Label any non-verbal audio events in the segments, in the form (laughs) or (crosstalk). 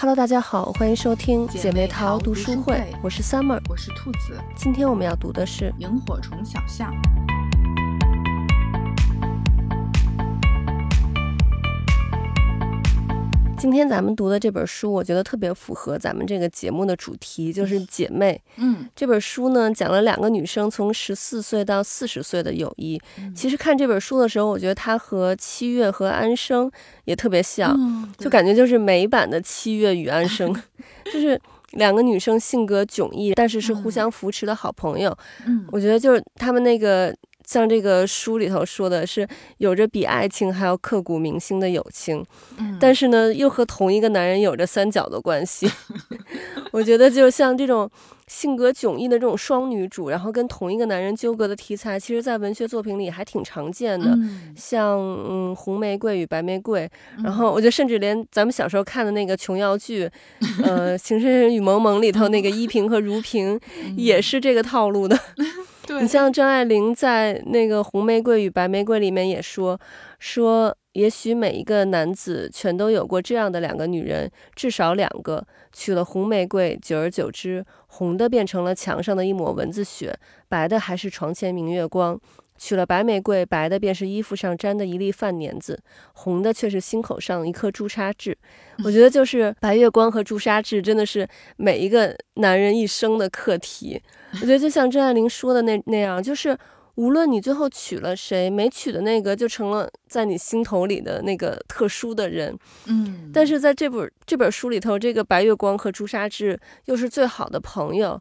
Hello，大家好，欢迎收听姐妹淘读书会我是 Summer，我是兔子。今天我们要读的是《萤火虫小象》。今天咱们读的这本书，我觉得特别符合咱们这个节目的主题，就是姐妹。嗯，这本书呢，讲了两个女生从十四岁到四十岁的友谊。其实看这本书的时候，我觉得它和七月和安生也特别像，就感觉就是美版的七月与安生，(laughs) 就是两个女生性格迥异，但是是互相扶持的好朋友。嗯，我觉得就是他们那个。像这个书里头说的是有着比爱情还要刻骨铭心的友情，嗯，但是呢又和同一个男人有着三角的关系。(laughs) 我觉得就像这种性格迥异的这种双女主，然后跟同一个男人纠葛的题材，其实在文学作品里还挺常见的。像嗯红玫瑰与白玫瑰，然后我觉得甚至连咱们小时候看的那个琼瑶剧，呃《情深深雨蒙蒙》里头那个依萍和如萍，也是这个套路的。你像张爱玲在那个《红玫瑰与白玫瑰》里面也说，说也许每一个男子全都有过这样的两个女人，至少两个。娶了红玫瑰，久而久之，红的变成了墙上的一抹蚊子血，白的还是床前明月光。娶了白玫瑰，白的便是衣服上沾的一粒饭粘子，红的却是心口上一颗朱砂痣。我觉得 (laughs) 就是白月光和朱砂痣，真的是每一个男人一生的课题。我觉得就像张爱玲说的那那样，就是无论你最后娶了谁，没娶的那个就成了在你心头里的那个特殊的人。嗯，但是在这本这本书里头，这个白月光和朱砂痣又是最好的朋友。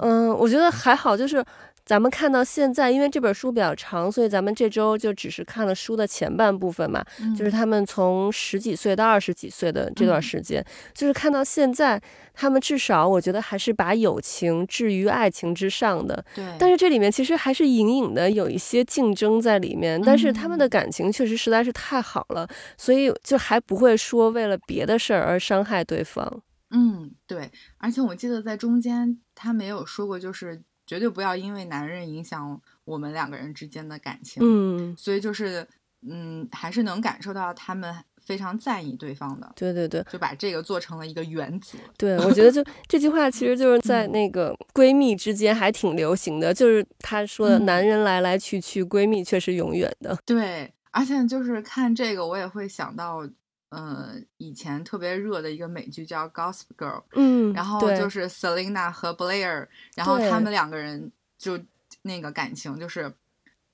嗯，我觉得还好，就是。咱们看到现在，因为这本书比较长，所以咱们这周就只是看了书的前半部分嘛，就是他们从十几岁到二十几岁的这段时间，就是看到现在，他们至少我觉得还是把友情置于爱情之上的。对。但是这里面其实还是隐隐的有一些竞争在里面，但是他们的感情确实实在是太好了，所以就还不会说为了别的事儿而伤害对方。嗯，对。而且我记得在中间他没有说过，就是。绝对不要因为男人影响我们两个人之间的感情。嗯，所以就是，嗯，还是能感受到他们非常在意对方的。对对对，就把这个做成了一个原则。对，我觉得就这句话其实就是在那个闺蜜之间还挺流行的，就是她说的“男人来来去去，闺蜜却是永远的”。对，而且就是看这个，我也会想到。嗯，以前特别热的一个美剧叫《Gossip Girl》，嗯，然后就是 Selina 和 Blair，然后他们两个人就那个感情就是。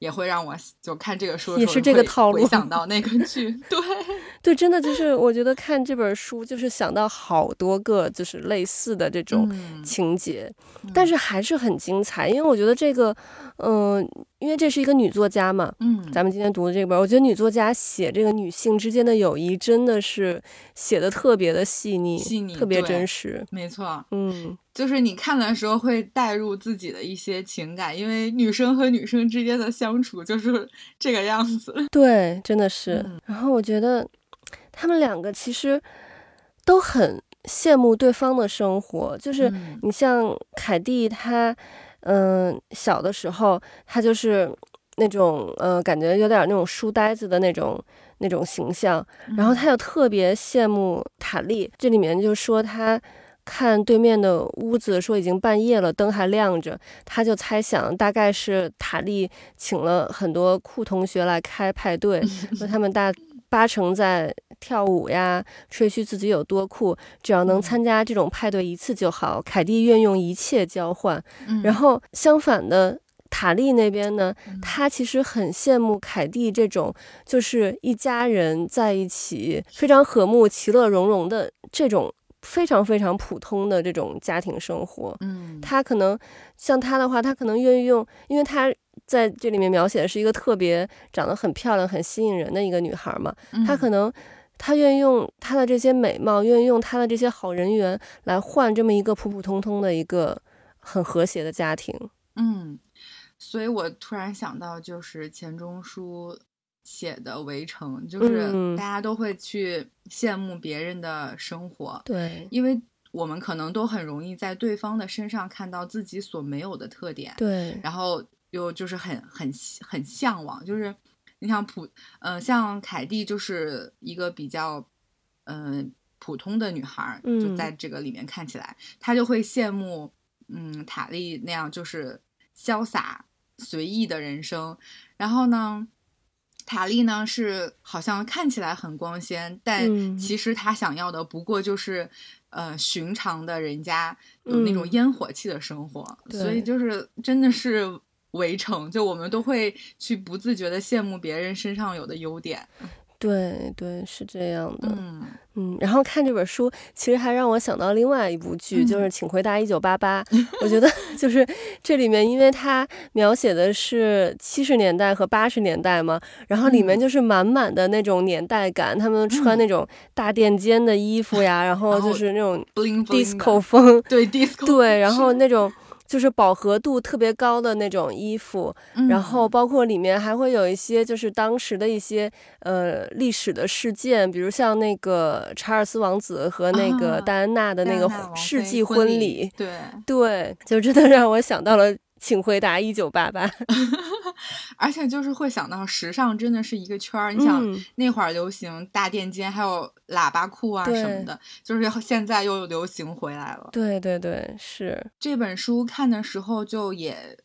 也会让我就看这个书，也是这个套路，想到 (laughs) 那个剧，对对，真的就是我觉得看这本书就是想到好多个就是类似的这种情节，但是还是很精彩，因为我觉得这个，嗯，因为这是一个女作家嘛，嗯，咱们今天读的这本，我觉得女作家写这个女性之间的友谊真的是写的特别的细腻，细腻，特别真实，没错，嗯。就是你看的时候会带入自己的一些情感，因为女生和女生之间的相处就是这个样子。对，真的是。然后我觉得他们两个其实都很羡慕对方的生活。就是你像凯蒂，她嗯小的时候，她就是那种呃感觉有点那种书呆子的那种那种形象。然后她又特别羡慕塔莉，这里面就说她。看对面的屋子，说已经半夜了，灯还亮着，他就猜想大概是塔莉请了很多酷同学来开派对，说他们大 (laughs) 八成在跳舞呀，吹嘘自己有多酷，只要能参加这种派对一次就好。凯蒂愿用一切交换，然后相反的塔莉那边呢，他其实很羡慕凯蒂这种，就是一家人在一起非常和睦、其乐融融的这种。非常非常普通的这种家庭生活，嗯，他可能像他的话，他可能愿意用，因为他在这里面描写的是一个特别长得很漂亮、很吸引人的一个女孩嘛，他可能他愿意用他的这些美貌，愿意用他的这些好人缘来换这么一个普普通通的一个很和谐的家庭，嗯，所以我突然想到，就是钱钟书。写的《围城》，就是大家都会去羡慕别人的生活，对，因为我们可能都很容易在对方的身上看到自己所没有的特点，对，然后又就是很很很向往，就是你像普，呃，像凯蒂就是一个比较，嗯。普通的女孩，就在这个里面看起来，她就会羡慕，嗯，塔莉那样就是潇洒随意的人生。然后呢，塔莉呢是好像看起来很光鲜，但其实她想要的不过就是，呃，寻常的人家有那种烟火气的生活。所以就是真的是围城，就我们都会去不自觉的羡慕别人身上有的优点。对对，是这样的。嗯嗯，然后看这本书，其实还让我想到另外一部剧，就是《请回答一九八八》。我觉得 (laughs) 就是这里面，因为它描写的是七十年代和八十年代嘛，然后里面就是满满的那种年代感。他们穿那种大垫肩的衣服呀，然后就是那种 disco 风，对 disco，对，然后那种。就是饱和度特别高的那种衣服，然后包括里面还会有一些就是当时的一些呃历史的事件，比如像那个查尔斯王子和那个戴安娜的那个世纪婚礼，对对，就真的让我想到了。请回答一九八八，(laughs) 而且就是会想到时尚真的是一个圈儿。你想那会儿流行大垫肩，还有喇叭裤啊什么的，就是现在又流行回来了。对对对，是这本书看的时候就也。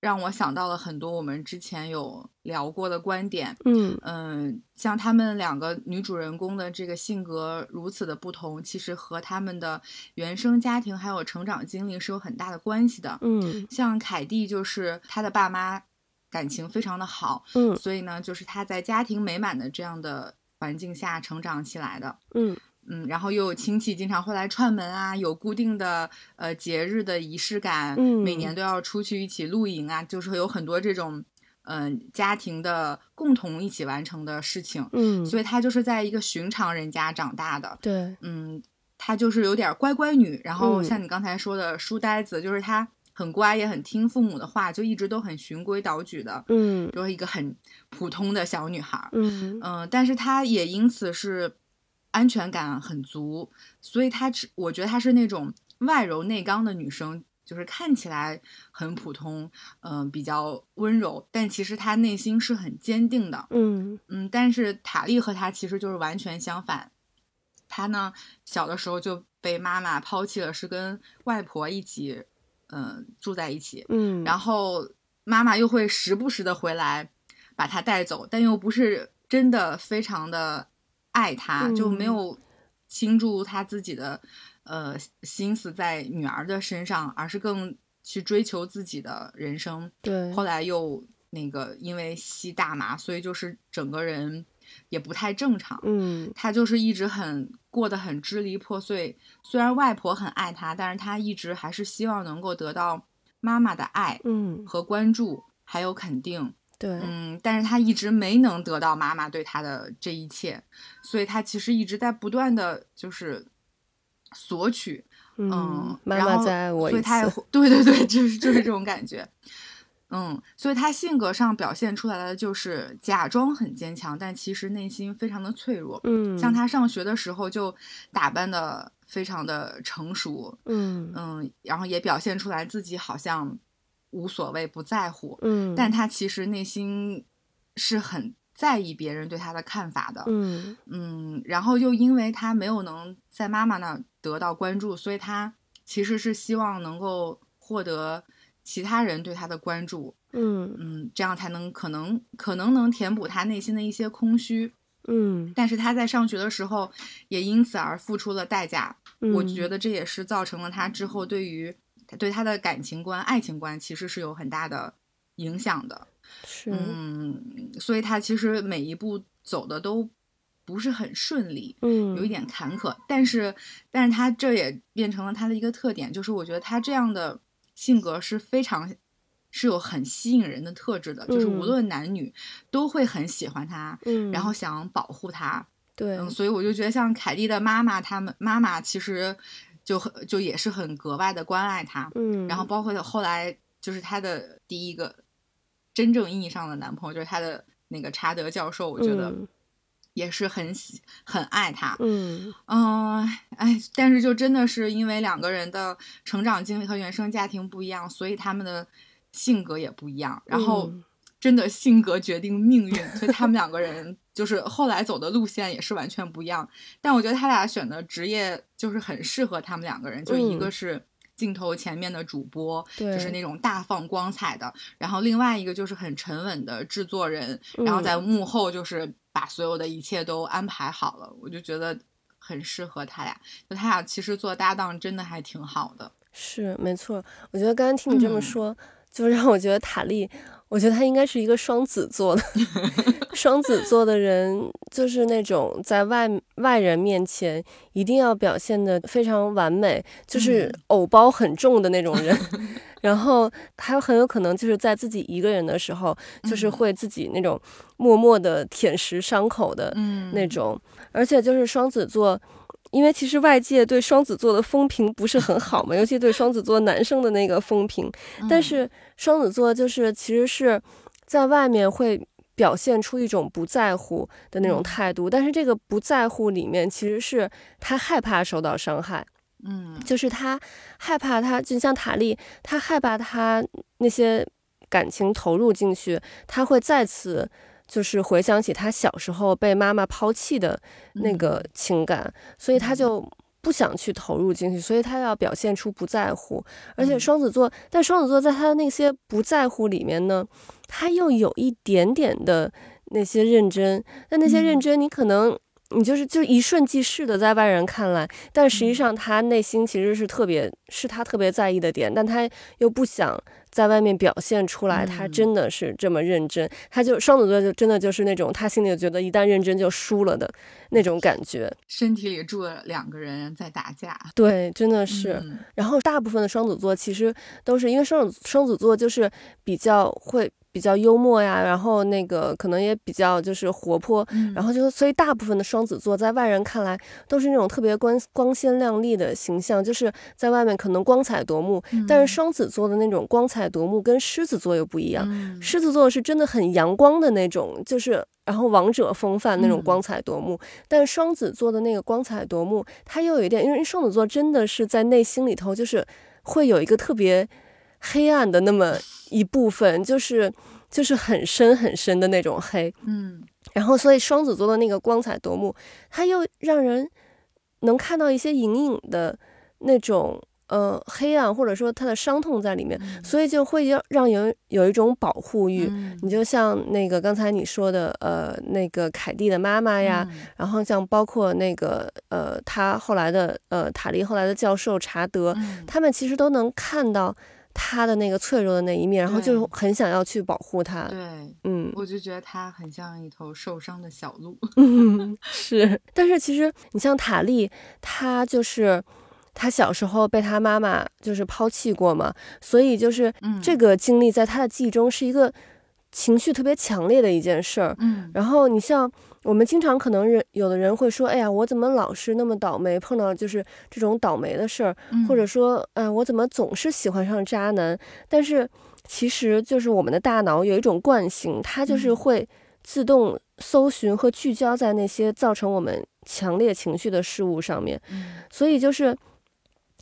让我想到了很多我们之前有聊过的观点，嗯。嗯，像他们两个女主人公的这个性格如此的不同，其实和他们的原生家庭还有成长经历是有很大的关系的，嗯，像凯蒂就是她的爸妈感情非常的好，嗯，所以呢，就是她在家庭美满的这样的环境下成长起来的，嗯。嗯，然后又有亲戚经常会来串门啊，有固定的呃节日的仪式感，嗯，每年都要出去一起露营啊，就是有很多这种嗯家庭的共同一起完成的事情，嗯，所以她就是在一个寻常人家长大的，对，嗯，她就是有点乖乖女，然后像你刚才说的书呆子，就是她很乖也很听父母的话，就一直都很循规蹈矩的，嗯，就是一个很普通的小女孩，嗯。嗯，但是她也因此是。安全感很足，所以她只我觉得她是那种外柔内刚的女生，就是看起来很普通，嗯，比较温柔，但其实她内心是很坚定的，嗯嗯。但是塔莉和她其实就是完全相反，她呢小的时候就被妈妈抛弃了，是跟外婆一起，嗯，住在一起，嗯，然后妈妈又会时不时的回来把她带走，但又不是真的非常的。爱他就没有倾注他自己的呃心思在女儿的身上，而是更去追求自己的人生。对，后来又那个因为吸大麻，所以就是整个人也不太正常。嗯，他就是一直很过得很支离破碎。虽然外婆很爱他，但是他一直还是希望能够得到妈妈的爱，嗯，和关注，还有肯定。对，嗯，但是他一直没能得到妈妈对他的这一切，所以他其实一直在不断的就是索取，嗯，妈妈再爱我所以他也对对对，就是就是这种感觉，嗯，所以他性格上表现出来的就是假装很坚强，但其实内心非常的脆弱，嗯，像他上学的时候就打扮的非常的成熟，嗯。嗯，然后也表现出来自己好像。无所谓，不在乎，嗯，但他其实内心是很在意别人对他的看法的，嗯。嗯，然后又因为他没有能在妈妈那得到关注，所以他其实是希望能够获得其他人对他的关注，嗯。嗯，这样才能可能可能能填补他内心的一些空虚，嗯，但是他在上学的时候也因此而付出了代价，我觉得这也是造成了他之后对于。对他的感情观、爱情观其实是有很大的影响的，是，嗯，所以他其实每一步走的都不是很顺利，嗯，有一点坎坷，但是，但是他这也变成了他的一个特点，就是我觉得他这样的性格是非常是有很吸引人的特质的，就是无论男女都会很喜欢他，嗯，然后想保护他，对，嗯，所以我就觉得像凯蒂的妈妈，他们妈妈其实。就很就也是很格外的关爱他，嗯，然后包括后来就是他的第一个真正意义上的男朋友，就是他的那个查德教授，我觉得也是很喜很爱他，嗯。嗯，哎，但是就真的是因为两个人的成长经历和原生家庭不一样，所以他们的性格也不一样。然后真的性格决定命运，所以他们两个人就是后来走的路线也是完全不一样。但我觉得他俩选的职业就是很适合他们两个人，就一个是镜头前面的主播，就是那种大放光彩的；然后另外一个就是很沉稳的制作人，然后在幕后就是把所有的一切都安排好了。我就觉得很适合他俩，就他俩其实做搭档真的还挺好的。是没错，我觉得刚刚听你这么说，就让我觉得塔莉。我觉得他应该是一个双子座的，(laughs) 双子座的人就是那种在外外人面前一定要表现的非常完美，就是偶包很重的那种人。(laughs) 然后他很有可能就是在自己一个人的时候，就是会自己那种默默的舔舐伤口的那种。而且就是双子座。因为其实外界对双子座的风评不是很好嘛，尤其对双子座男生的那个风评。但是双子座就是其实是在外面会表现出一种不在乎的那种态度，但是这个不在乎里面其实是他害怕受到伤害。嗯，就是他害怕他，就像塔莉，他害怕他那些感情投入进去，他会再次。就是回想起他小时候被妈妈抛弃的那个情感，所以他就不想去投入进去，所以他要表现出不在乎。而且双子座，但双子座在他的那些不在乎里面呢，他又有一点点的那些认真。但那些认真，你可能你就是就一瞬即逝的，在外人看来，但实际上他内心其实是特别是他特别在意的点，但他又不想。在外面表现出来，他真的是这么认真。他就双子座，就真的就是那种他心里觉得一旦认真就输了的那种感觉。身体里住了两个人在打架，对，真的是。然后大部分的双子座其实都是因为双子双子座就是比较会。比较幽默呀，然后那个可能也比较就是活泼，然后就所以大部分的双子座在外人看来都是那种特别光光鲜亮丽的形象，就是在外面可能光彩夺目。但是双子座的那种光彩夺目跟狮子座又不一样，狮子座是真的很阳光的那种，就是然后王者风范那种光彩夺目。但是双子座的那个光彩夺目，它又有一点，因为双子座真的是在内心里头就是会有一个特别黑暗的那么。一部分就是就是很深很深的那种黑，嗯，然后所以双子座的那个光彩夺目，它又让人能看到一些隐隐的那种呃黑暗，或者说他的伤痛在里面，所以就会让让有有一种保护欲。你就像那个刚才你说的呃那个凯蒂的妈妈呀，然后像包括那个呃他后来的呃塔利后来的教授查德，他们其实都能看到。他的那个脆弱的那一面，然后就很想要去保护他。对，嗯，我就觉得他很像一头受伤的小鹿。嗯，(laughs) 是。但是其实你像塔莉，他就是他小时候被他妈妈就是抛弃过嘛，所以就是这个经历在他的记忆中是一个情绪特别强烈的一件事儿。嗯，然后你像。我们经常可能人有的人会说，哎呀，我怎么老是那么倒霉，碰到就是这种倒霉的事儿，或者说，哎，我怎么总是喜欢上渣男？但是其实就是我们的大脑有一种惯性，它就是会自动搜寻和聚焦在那些造成我们强烈情绪的事物上面。所以就是，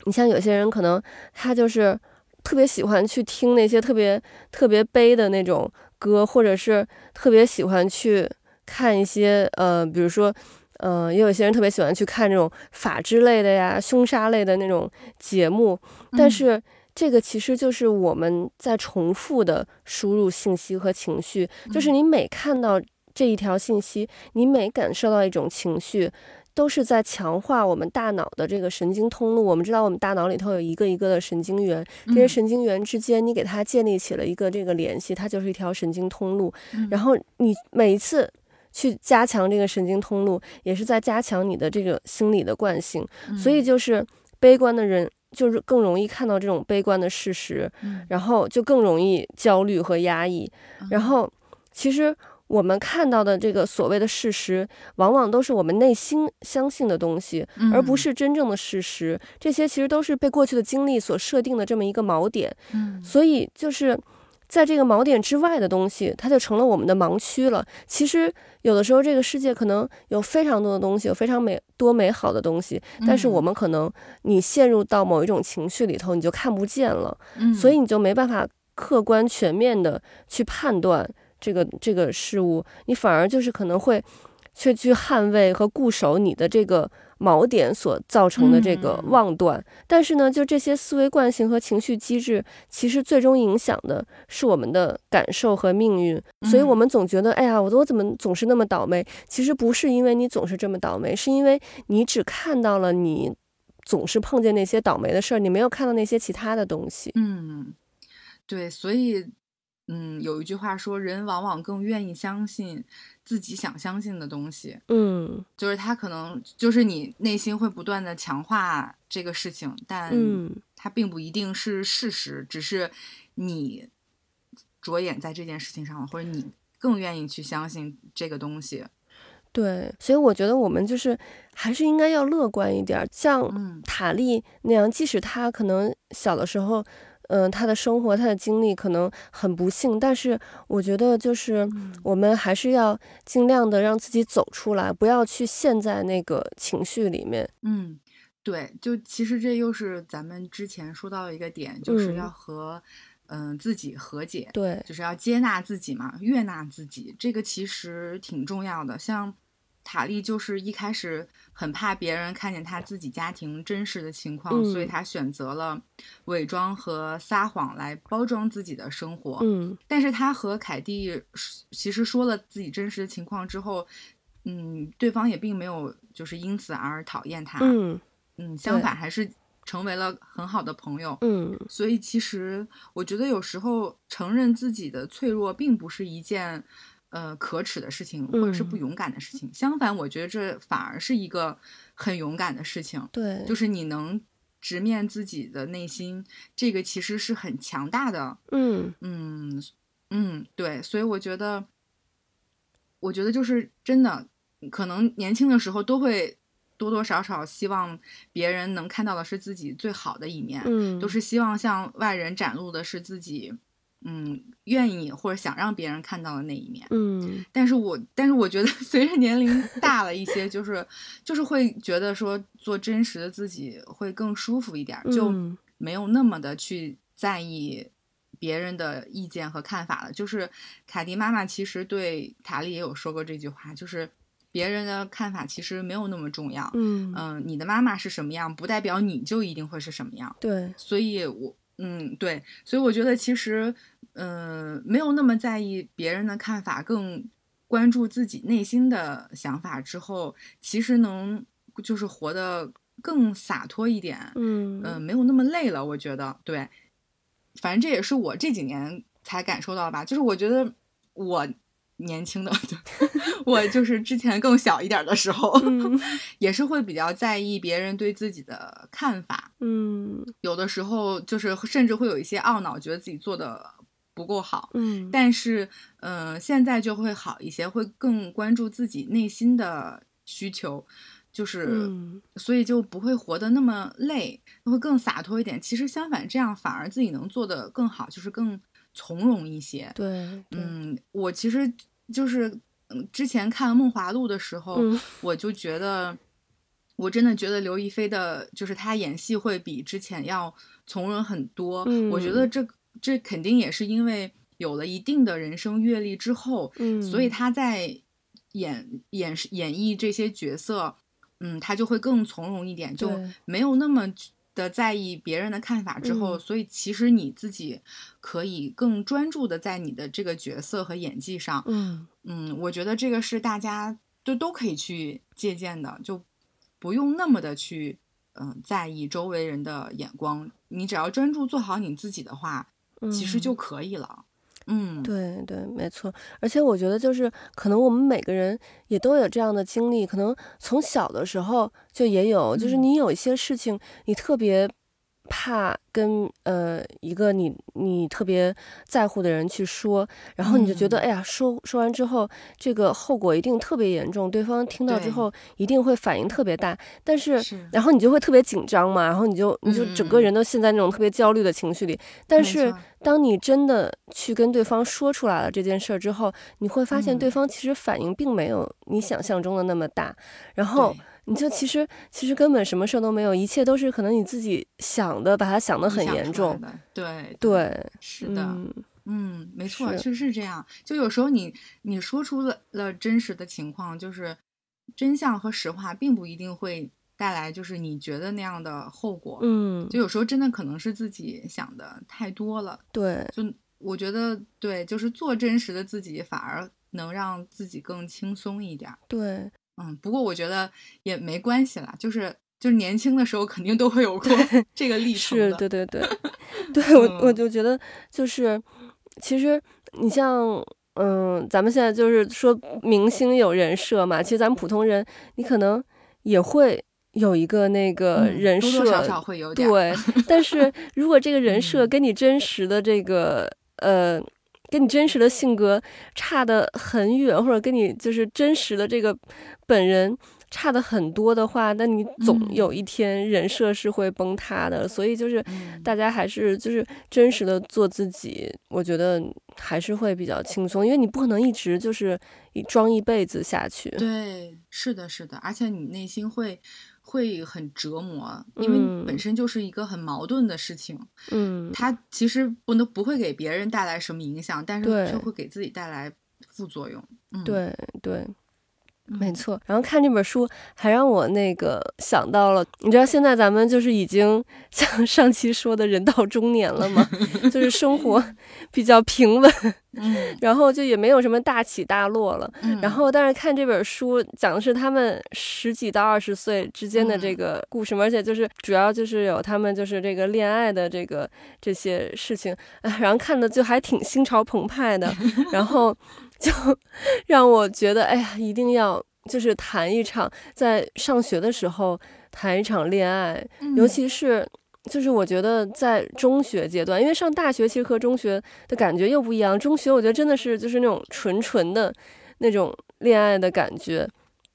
你像有些人可能他就是特别喜欢去听那些特别特别悲的那种歌，或者是特别喜欢去。看一些呃，比如说，呃，也有些人特别喜欢去看这种法制类的呀、凶杀类的那种节目，但是这个其实就是我们在重复的输入信息和情绪，就是你每看到这一条信息，你每感受到一种情绪，都是在强化我们大脑的这个神经通路。我们知道，我们大脑里头有一个一个的神经元，这些神经元之间，你给它建立起了一个这个联系，它就是一条神经通路。然后你每一次。去加强这个神经通路，也是在加强你的这个心理的惯性，所以就是悲观的人就是更容易看到这种悲观的事实，然后就更容易焦虑和压抑。然后其实我们看到的这个所谓的事实，往往都是我们内心相信的东西，而不是真正的事实。这些其实都是被过去的经历所设定的这么一个锚点。所以就是。在这个锚点之外的东西，它就成了我们的盲区了。其实有的时候，这个世界可能有非常多的东西，有非常美多美好的东西，但是我们可能你陷入到某一种情绪里头，你就看不见了。所以你就没办法客观全面的去判断这个这个事物，你反而就是可能会去去捍卫和固守你的这个。锚点所造成的这个妄断，但是呢，就这些思维惯性和情绪机制，其实最终影响的是我们的感受和命运。所以，我们总觉得，哎呀，我我怎么总是那么倒霉？其实不是因为你总是这么倒霉，是因为你只看到了你总是碰见那些倒霉的事儿，你没有看到那些其他的东西。嗯，对，所以。嗯，有一句话说，人往往更愿意相信自己想相信的东西。嗯，就是他可能就是你内心会不断的强化这个事情，但它并不一定是事实，只是你着眼在这件事情上了，或者你更愿意去相信这个东西。对，所以我觉得我们就是还是应该要乐观一点，像塔利那样，即使他可能小的时候。嗯，他的生活，他的经历可能很不幸，但是我觉得就是我们还是要尽量的让自己走出来，不要去陷在那个情绪里面。嗯，对，就其实这又是咱们之前说到的一个点，就是要和嗯自己和解，对，就是要接纳自己嘛，悦纳自己，这个其实挺重要的。像。塔莉就是一开始很怕别人看见他自己家庭真实的情况，所以他选择了伪装和撒谎来包装自己的生活。嗯，但是他和凯蒂其实说了自己真实的情况之后，嗯，对方也并没有就是因此而讨厌他。嗯嗯，相反还是成为了很好的朋友。嗯，所以其实我觉得有时候承认自己的脆弱并不是一件。呃，可耻的事情，或者是不勇敢的事情。相反，我觉得这反而是一个很勇敢的事情。对，就是你能直面自己的内心，这个其实是很强大的。嗯嗯嗯，对。所以我觉得，我觉得就是真的，可能年轻的时候都会多多少少希望别人能看到的是自己最好的一面。嗯，都是希望向外人展露的是自己。嗯，愿意或者想让别人看到的那一面，嗯，但是我但是我觉得 (laughs) 随着年龄大了一些，就是就是会觉得说做真实的自己会更舒服一点，就没有那么的去在意别人的意见和看法了。就是凯迪妈妈其实对塔莉也有说过这句话，就是别人的看法其实没有那么重要，嗯嗯，你的妈妈是什么样，不代表你就一定会是什么样，对，所以我。嗯，对，所以我觉得其实，嗯，没有那么在意别人的看法，更关注自己内心的想法之后，其实能就是活得更洒脱一点，嗯嗯，没有那么累了。我觉得，对，反正这也是我这几年才感受到吧，就是我觉得我。年轻的 (laughs) 我就是之前更小一点的时候，(laughs) 也是会比较在意别人对自己的看法。嗯，有的时候就是甚至会有一些懊恼，觉得自己做的不够好。嗯，但是，嗯，现在就会好一些，会更关注自己内心的需求，就是所以就不会活得那么累，会更洒脱一点。其实相反，这样反而自己能做得更好，就是更。从容一些，对，嗯，我其实就是，嗯，之前看《梦华录》的时候，我就觉得，我真的觉得刘亦菲的，就是她演戏会比之前要从容很多。我觉得这这肯定也是因为有了一定的人生阅历之后，嗯，所以她在演演演绎这些角色，嗯，她就会更从容一点，就没有那么。的在意别人的看法之后，所以其实你自己可以更专注的在你的这个角色和演技上。嗯嗯，我觉得这个是大家都都可以去借鉴的，就不用那么的去嗯在意周围人的眼光，你只要专注做好你自己的话，其实就可以了。嗯，对对，没错。而且我觉得，就是可能我们每个人也都有这样的经历，可能从小的时候就也有，就是你有一些事情，你特别。怕跟呃一个你你特别在乎的人去说，然后你就觉得哎呀说说完之后这个后果一定特别严重，对方听到之后一定会反应特别大，但是然后你就会特别紧张嘛，然后你就你就整个人都陷在那种特别焦虑的情绪里。但是当你真的去跟对方说出来了这件事儿之后，你会发现对方其实反应并没有你想象中的那么大，然后。你就其实其实根本什么事儿都没有，一切都是可能你自己想的，把它想的很严重。对对，是的。嗯，没错，确实是这样。就有时候你你说出了了真实的情况，就是真相和实话，并不一定会带来就是你觉得那样的后果。嗯，就有时候真的可能是自己想的太多了。对，就我觉得对，就是做真实的自己，反而能让自己更轻松一点。对，嗯，不过我觉得也没关系啦，就是就是年轻的时候肯定都会有过这个历程的。是，对对对，对 (laughs) 我我就觉得就是。其实你像，嗯，咱们现在就是说明星有人设嘛，其实咱们普通人，你可能也会有一个那个人设，多多少少会有点。对，但是如果这个人设跟你真实的这个，呃，跟你真实的性格差的很远，或者跟你就是真实的这个本人。差的很多的话，那你总有一天人设是会崩塌的。所以就是大家还是就是真实的做自己，我觉得还是会比较轻松，因为你不可能一直就是装一辈子下去。对，是的，是的，而且你内心会会很折磨，因为本身就是一个很矛盾的事情。嗯，它其实不能不会给别人带来什么影响，但是却会给自己带来副作用。嗯，对对。没错，然后看这本书还让我那个想到了，你知道现在咱们就是已经像上期说的人到中年了吗？(laughs) 就是生活 (laughs) 比较平稳，嗯，然后就也没有什么大起大落了。然后但是看这本书讲的是他们十几到二十岁之间的这个故事，而且就是主要就是有他们就是这个恋爱的这个这些事情，(laughs) 然后看的就还挺心潮澎湃的，然后。就 (laughs) 让我觉得，哎呀，一定要就是谈一场在上学的时候谈一场恋爱，尤其是就是我觉得在中学阶段，因为上大学其实和中学的感觉又不一样。中学我觉得真的是就是那种纯纯的那种恋爱的感觉，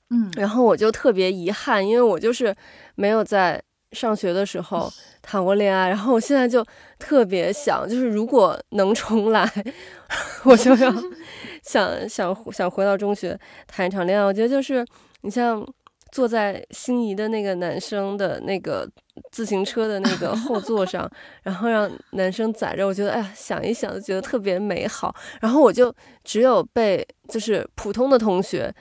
嗯，然后我就特别遗憾，因为我就是没有在上学的时候谈过恋爱，然后我现在就特别想，就是如果能重来，(laughs) 我就要。想想想回到中学谈一场恋爱，我觉得就是你像坐在心仪的那个男生的那个自行车的那个 (laughs) 后座上，然后让男生载着，我觉得哎呀，想一想就觉得特别美好。然后我就只有被就是普通的同学，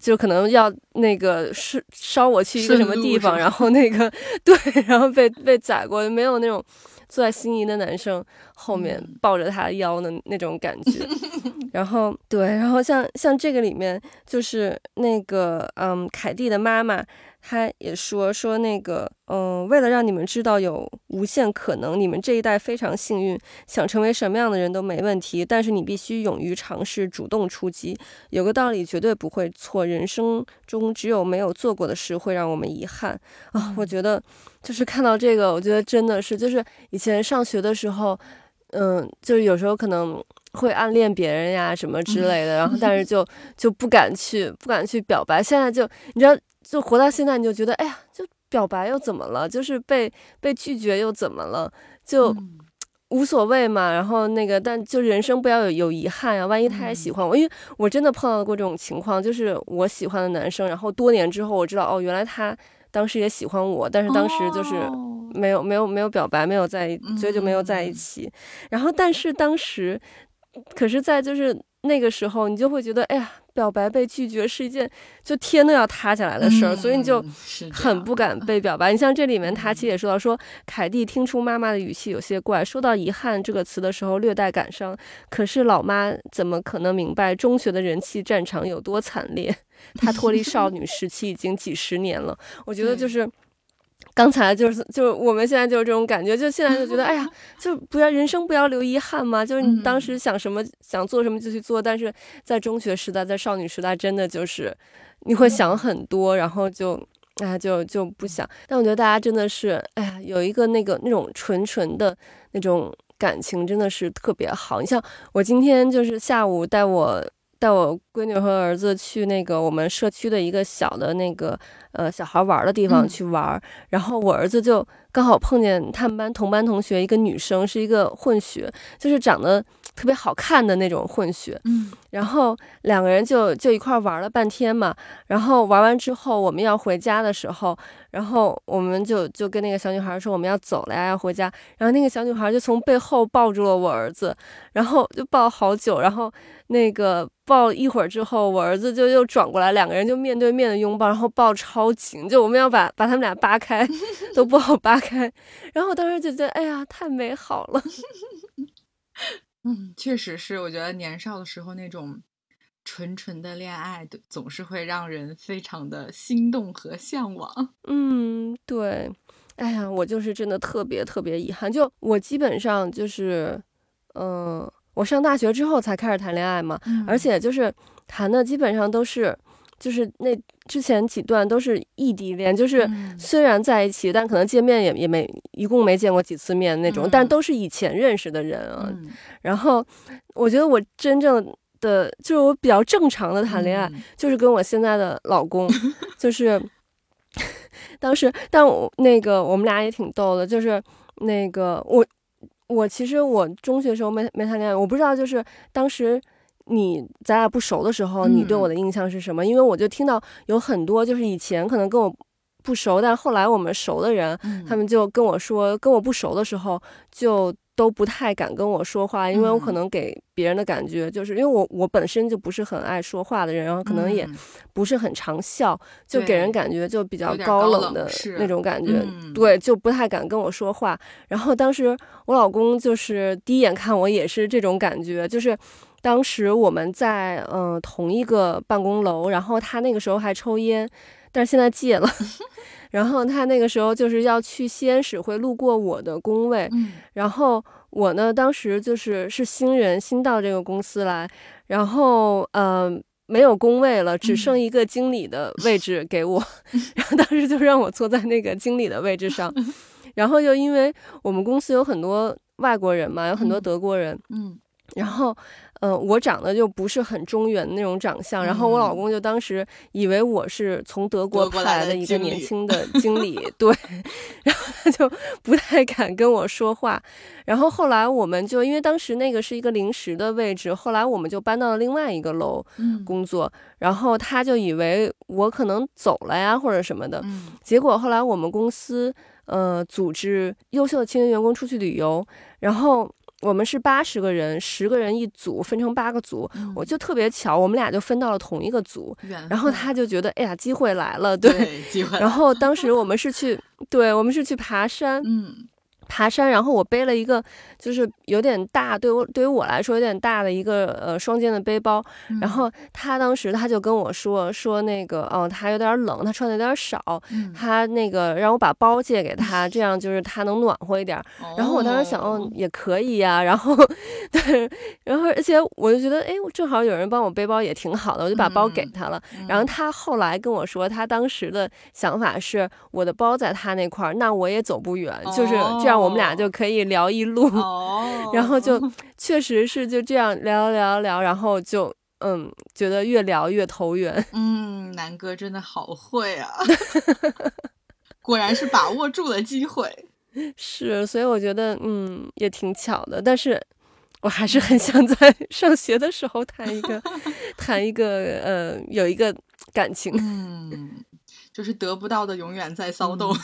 就可能要那个是捎我去一个什么地方，然后那个 (laughs) 对，然后被被载过，没有那种。坐在心仪的男生后面抱着他腰的那种感觉，(laughs) 然后对，然后像像这个里面就是那个嗯，凯蒂的妈妈。他也说说那个，嗯，为了让你们知道有无限可能，你们这一代非常幸运，想成为什么样的人都没问题。但是你必须勇于尝试，主动出击。有个道理绝对不会错，人生中只有没有做过的事会让我们遗憾啊！我觉得就是看到这个，我觉得真的是，就是以前上学的时候，嗯，就是有时候可能会暗恋别人呀什么之类的，然后但是 (laughs) 就就不敢去，不敢去表白。现在就你知道。就活到现在，你就觉得，哎呀，就表白又怎么了？就是被被拒绝又怎么了？就无所谓嘛。然后那个，但就人生不要有有遗憾啊。万一他也喜欢我，因为我真的碰到过这种情况，就是我喜欢的男生，然后多年之后我知道，哦，原来他当时也喜欢我，但是当时就是没有没有没有表白，没有在，所以就没有在一起。然后，但是当时，可是，在就是那个时候，你就会觉得，哎呀。表白被拒绝是一件就天都要塌下来的事儿，所以你就很不敢被表白。你像这里面，他其实也说到，说凯蒂听出妈妈的语气有些怪，说到遗憾这个词的时候略带感伤。可是老妈怎么可能明白中学的人气战场有多惨烈？(laughs) 她脱离少女时期已经几十年了。我觉得就是。刚才就是就是我们现在就是这种感觉，就现在就觉得，哎呀，(laughs) 就不要人生不要留遗憾嘛。就是你当时想什么想做什么就去做，但是在中学时代，在少女时代，真的就是你会想很多，然后就哎就就不想。但我觉得大家真的是，哎呀，有一个那个那种纯纯的那种感情，真的是特别好。你像我今天就是下午带我带我闺女和儿子去那个我们社区的一个小的那个呃小孩玩的地方去玩，然后我儿子就刚好碰见他们班同班同学一个女生，是一个混血，就是长得。特别好看的那种混血，嗯，然后两个人就就一块玩了半天嘛，然后玩完之后我们要回家的时候，然后我们就就跟那个小女孩说我们要走了呀，要回家，然后那个小女孩就从背后抱住了我儿子，然后就抱好久，然后那个抱一会儿之后，我儿子就又转过来，两个人就面对面的拥抱，然后抱超紧，就我们要把把他们俩扒开 (laughs) 都不好扒开，然后我当时就觉得哎呀太美好了。(laughs) 嗯，确实是，我觉得年少的时候那种纯纯的恋爱，总是会让人非常的心动和向往。嗯，对。哎呀，我就是真的特别特别遗憾，就我基本上就是，嗯，我上大学之后才开始谈恋爱嘛，而且就是谈的基本上都是。就是那之前几段都是异地恋，就是虽然在一起，但可能见面也也没一共没见过几次面那种，但都是以前认识的人啊。然后我觉得我真正的就是我比较正常的谈恋爱，就是跟我现在的老公，(laughs) 就是 (laughs) 当时，但我那个我们俩也挺逗的，就是那个我我其实我中学时候没没谈恋爱，我不知道就是当时。你咱俩不熟的时候，你对我的印象是什么？因为我就听到有很多就是以前可能跟我不熟，但后来我们熟的人，他们就跟我说，跟我不熟的时候就都不太敢跟我说话，因为我可能给别人的感觉就是因为我我本身就不是很爱说话的人，然后可能也不是很常笑，就给人感觉就比较高冷的那种感觉，对，就不太敢跟我说话。然后当时我老公就是第一眼看我也是这种感觉，就是。当时我们在嗯同一个办公楼，然后他那个时候还抽烟，但是现在戒了。(laughs) 然后他那个时候就是要去西安市，会路过我的工位。然后我呢，当时就是是新人，新到这个公司来，然后嗯没有工位了，只剩一个经理的位置给我。(laughs) 然后当时就让我坐在那个经理的位置上。(laughs) 然后又因为我们公司有很多外国人嘛，有很多德国人。嗯。然后。嗯，我长得就不是很中原那种长相，然后我老公就当时以为我是从德国派来的一个年轻的经理，(laughs) 对，然后他就不太敢跟我说话。然后后来我们就因为当时那个是一个临时的位置，后来我们就搬到了另外一个楼工作，然后他就以为我可能走了呀或者什么的，结果后来我们公司呃组织优秀的青年员工出去旅游，然后。我们是八十个人，十个人一组，分成八个组，我就特别巧，我们俩就分到了同一个组。然后他就觉得，哎呀，机会来了，对，机会。然后当时我们是去，对，我们是去爬山，嗯。爬山，然后我背了一个，就是有点大，对我对于我来说有点大的一个呃双肩的背包。然后他当时他就跟我说说那个，哦，他有点冷，他穿的有点少，他那个让我把包借给他，这样就是他能暖和一点。然后我当时想，哦，也可以呀。然后对，然后而且我就觉得，哎，正好有人帮我背包也挺好的，我就把包给他了。然后他后来跟我说，他当时的想法是，我的包在他那块儿，那我也走不远，就是这样。我们俩就可以聊一路，(laughs) 然后就确实是就这样聊聊聊，然后就嗯，觉得越聊越投缘。(laughs) 嗯，南哥真的好会啊，(laughs) 果然是把握住了机会。是，所以我觉得嗯也挺巧的，但是我还是很想在上学的时候谈一个谈一个呃有一个感情。嗯，就是得不到的永远在骚动。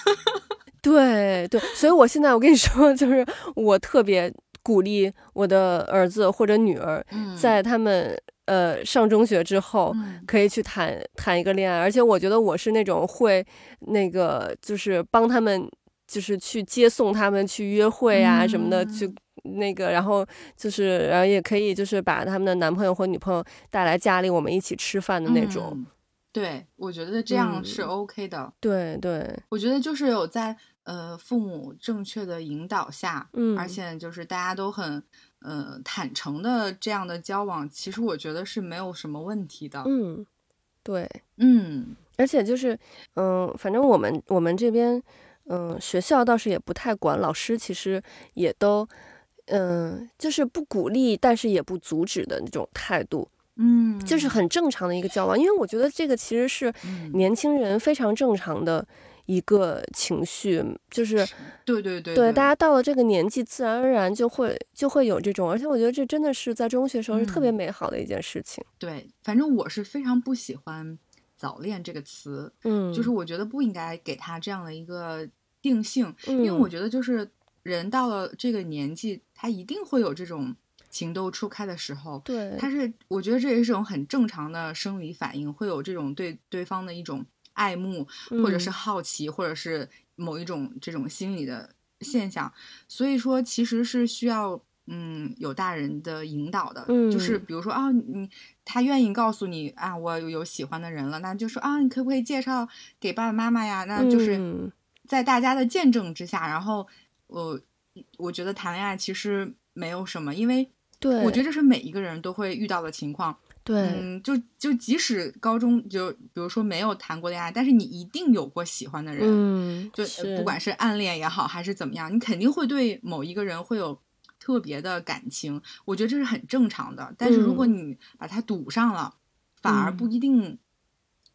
对对，所以我现在我跟你说，(laughs) 就是我特别鼓励我的儿子或者女儿，在他们呃上中学之后，可以去谈谈一个恋爱，而且我觉得我是那种会那个就是帮他们，就是去接送他们去约会啊什么的，去那个，然后就是然后也可以就是把他们的男朋友或女朋友带来家里，我们一起吃饭的那种。对，我觉得这样是 OK 的。对对，我觉得就是有在。呃，父母正确的引导下，嗯，而且就是大家都很，呃，坦诚的这样的交往，其实我觉得是没有什么问题的。嗯，对，嗯，而且就是，嗯，反正我们我们这边，嗯，学校倒是也不太管，老师其实也都，嗯，就是不鼓励，但是也不阻止的那种态度。嗯，就是很正常的一个交往。因为我觉得这个其实是年轻人非常正常的。一个情绪就是，对对对，对大家到了这个年纪，自然而然就会就会有这种，而且我觉得这真的是在中学时候是特别美好的一件事情。对，反正我是非常不喜欢“早恋”这个词，嗯，就是我觉得不应该给他这样的一个定性，因为我觉得就是人到了这个年纪，他一定会有这种情窦初开的时候，对，他是我觉得这也是一种很正常的生理反应，会有这种对对方的一种。爱慕，或者是好奇，或者是某一种这种心理的现象，所以说其实是需要嗯有大人的引导的，就是比如说啊你他愿意告诉你啊我有喜欢的人了，那就说啊你可不可以介绍给爸爸妈妈呀？那就是在大家的见证之下，然后我我觉得谈恋爱其实没有什么，因为对我觉得这是每一个人都会遇到的情况。对，嗯，就就即使高中就比如说没有谈过恋爱，但是你一定有过喜欢的人，嗯，就不管是暗恋也好，还是怎么样，你肯定会对某一个人会有特别的感情，我觉得这是很正常的。但是如果你把它堵上了，反而不一定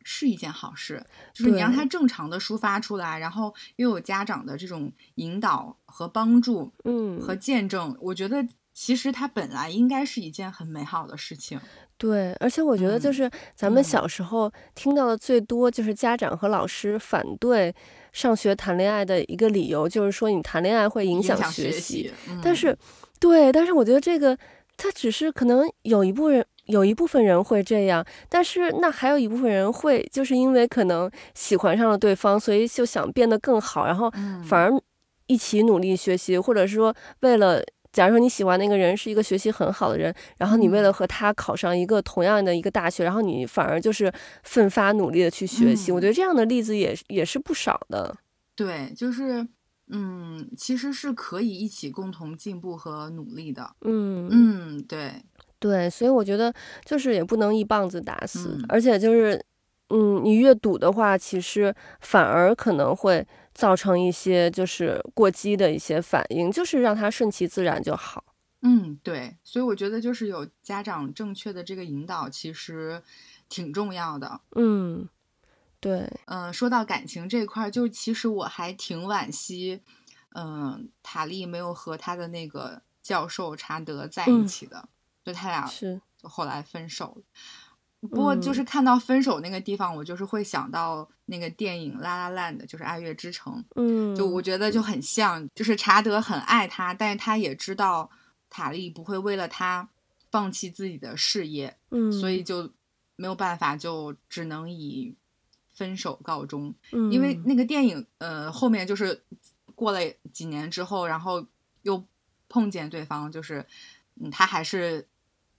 是一件好事。就是你让他正常的抒发出来，然后又有家长的这种引导和帮助，嗯，和见证，我觉得其实它本来应该是一件很美好的事情。对，而且我觉得就是咱们小时候听到的最多，就是家长和老师反对上学谈恋爱的一个理由，就是说你谈恋爱会影响学习。但是，对，但是我觉得这个他只是可能有一部分有一部分人会这样，但是那还有一部分人会就是因为可能喜欢上了对方，所以就想变得更好，然后反而一起努力学习，或者说为了。假如说你喜欢那个人是一个学习很好的人，然后你为了和他考上一个同样的一个大学，然后你反而就是奋发努力的去学习，我觉得这样的例子也也是不少的。对，就是嗯，其实是可以一起共同进步和努力的。嗯嗯，对对，所以我觉得就是也不能一棒子打死，而且就是嗯，你越赌的话，其实反而可能会。造成一些就是过激的一些反应，就是让他顺其自然就好。嗯，对，所以我觉得就是有家长正确的这个引导，其实挺重要的。嗯，对，嗯，说到感情这块，就其实我还挺惋惜，嗯，塔莉没有和他的那个教授查德在一起的，就他俩是后来分手了。不过，就是看到分手那个地方，我就是会想到那个电影《啦啦 land，，就是《爱乐之城》。嗯，就我觉得就很像，就是查德很爱他，但是他也知道塔莉不会为了他放弃自己的事业，嗯，所以就没有办法，就只能以分手告终。嗯，因为那个电影，呃，后面就是过了几年之后，然后又碰见对方，就是嗯，他还是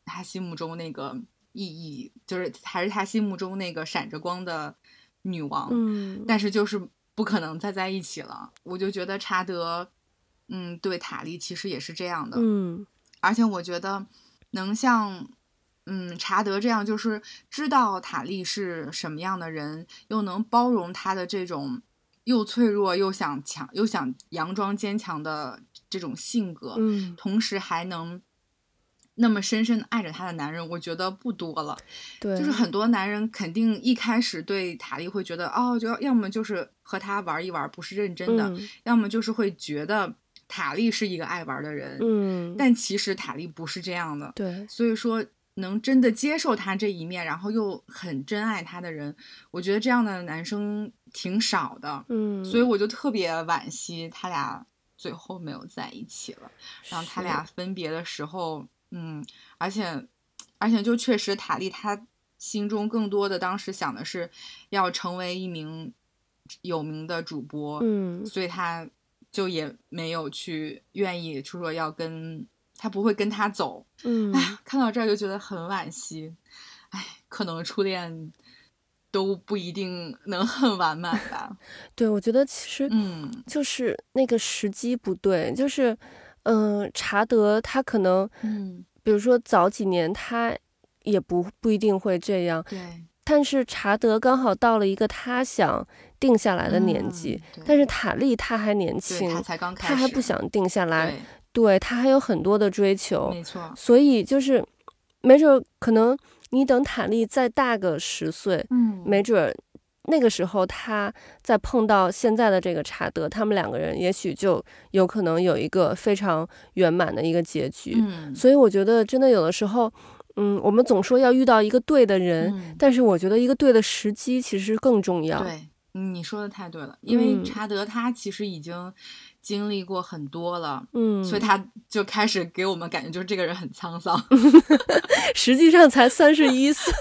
他心目中那个。意义就是还是他心目中那个闪着光的女王，嗯，但是就是不可能再在一起了。我就觉得查德，嗯，对塔莉其实也是这样的，嗯，而且我觉得能像，嗯，查德这样，就是知道塔莉是什么样的人，又能包容她的这种又脆弱又想强又想佯装坚强的这种性格，嗯，同时还能。那么深深的爱着他的男人，我觉得不多了。对，就是很多男人肯定一开始对塔莉会觉得，哦，就要么就是和他玩一玩，不是认真的；要么就是会觉得塔莉是一个爱玩的人。嗯，但其实塔莉不是这样的。对，所以说能真的接受他这一面，然后又很真爱他的人，我觉得这样的男生挺少的。嗯，所以我就特别惋惜他俩最后没有在一起了。然后他俩分别的时候。嗯，而且，而且就确实，塔莉他心中更多的当时想的是要成为一名有名的主播，嗯，所以他就也没有去愿意，就说要跟他不会跟他走，嗯，哎，看到这儿就觉得很惋惜，哎，可能初恋都不一定能很完满吧。(laughs) 对，我觉得其实，嗯，就是那个时机不对，就是。嗯，查德他可能，嗯，比如说早几年他也不不一定会这样，对。但是查德刚好到了一个他想定下来的年纪，但是塔利他还年轻，他才刚开始，他还不想定下来，对他还有很多的追求，没错。所以就是没准可能你等塔利再大个十岁，嗯，没准儿那个时候他再碰到现在的这个查德，他们两个人也许就有可能有一个非常圆满的一个结局。嗯，所以我觉得真的有的时候，嗯，我们总说要遇到一个对的人，嗯但是我觉得一个对的时机其实更重要。对，嗯你说的太对了，因为嗯查德他其实已经经历过很多了。嗯，所以他就开始给我们感觉，就是这个人很沧桑。(laughs) 实际上才三十一岁。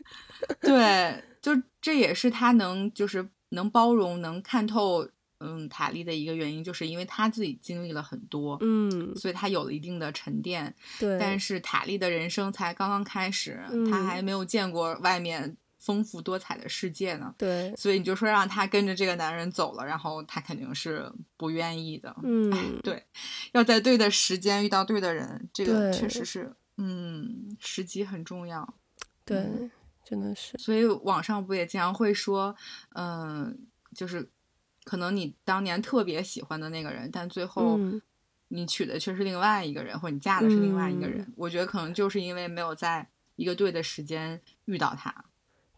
(laughs) 对，就这也是他能就是能包容、能看透嗯塔莉的一个原因，就是因为他自己经历了很多，嗯，所以他有了一定的沉淀。对。但是塔莉的人生才刚刚开始，他嗯还没有见过外面丰富多彩的世界呢。对，所以你就说让他跟着这个男人走了，然后他肯定是不愿意的。嗯，(laughs) 对，要在对的时间遇到对的人，这个确实是，嗯，时机很重要。对，嗯真的是。所以网上不也经常会说，嗯、就是可能你当年特别喜欢的那个人，但最后嗯你娶的却是另外一个人，或者你嫁的是另外一个人。嗯我觉得可能就是因为没有在一个对的时间遇到他。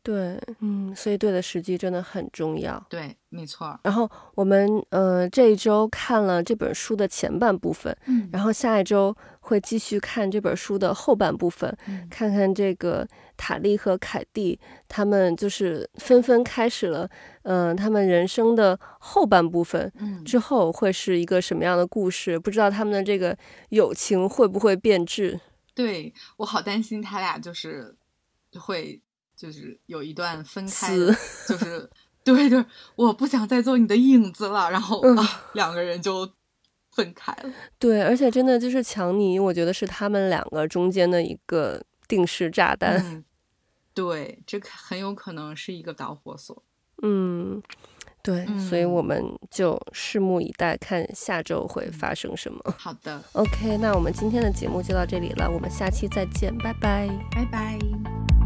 对，嗯，所以对的时机真的很重要。对，没错。然后我们呃这一周看了这本书的前半部分，嗯然后下一周会继续看这本书的后半部分，嗯看看这个塔莉和凯蒂他们就是纷纷开始了，嗯、他们人生的后半部分。嗯，之后会是一个什么样的故事？不知道他们的这个友情会不会变质？对我好担心他俩就是会就是有一段分开就是对 (laughs) 对，我不想再做你的影子了，然后、嗯啊两个人就分开了。对，而且真的就是强尼，我觉得是他们两个中间的一个定时炸弹。嗯，对，这个很有可能是一个导火索。嗯，对，所以嗯我们就拭目以待，看下周会嗯发生什么。好的，OK，那我们今天的节目就到这里了，我们下期再见，拜拜。拜拜。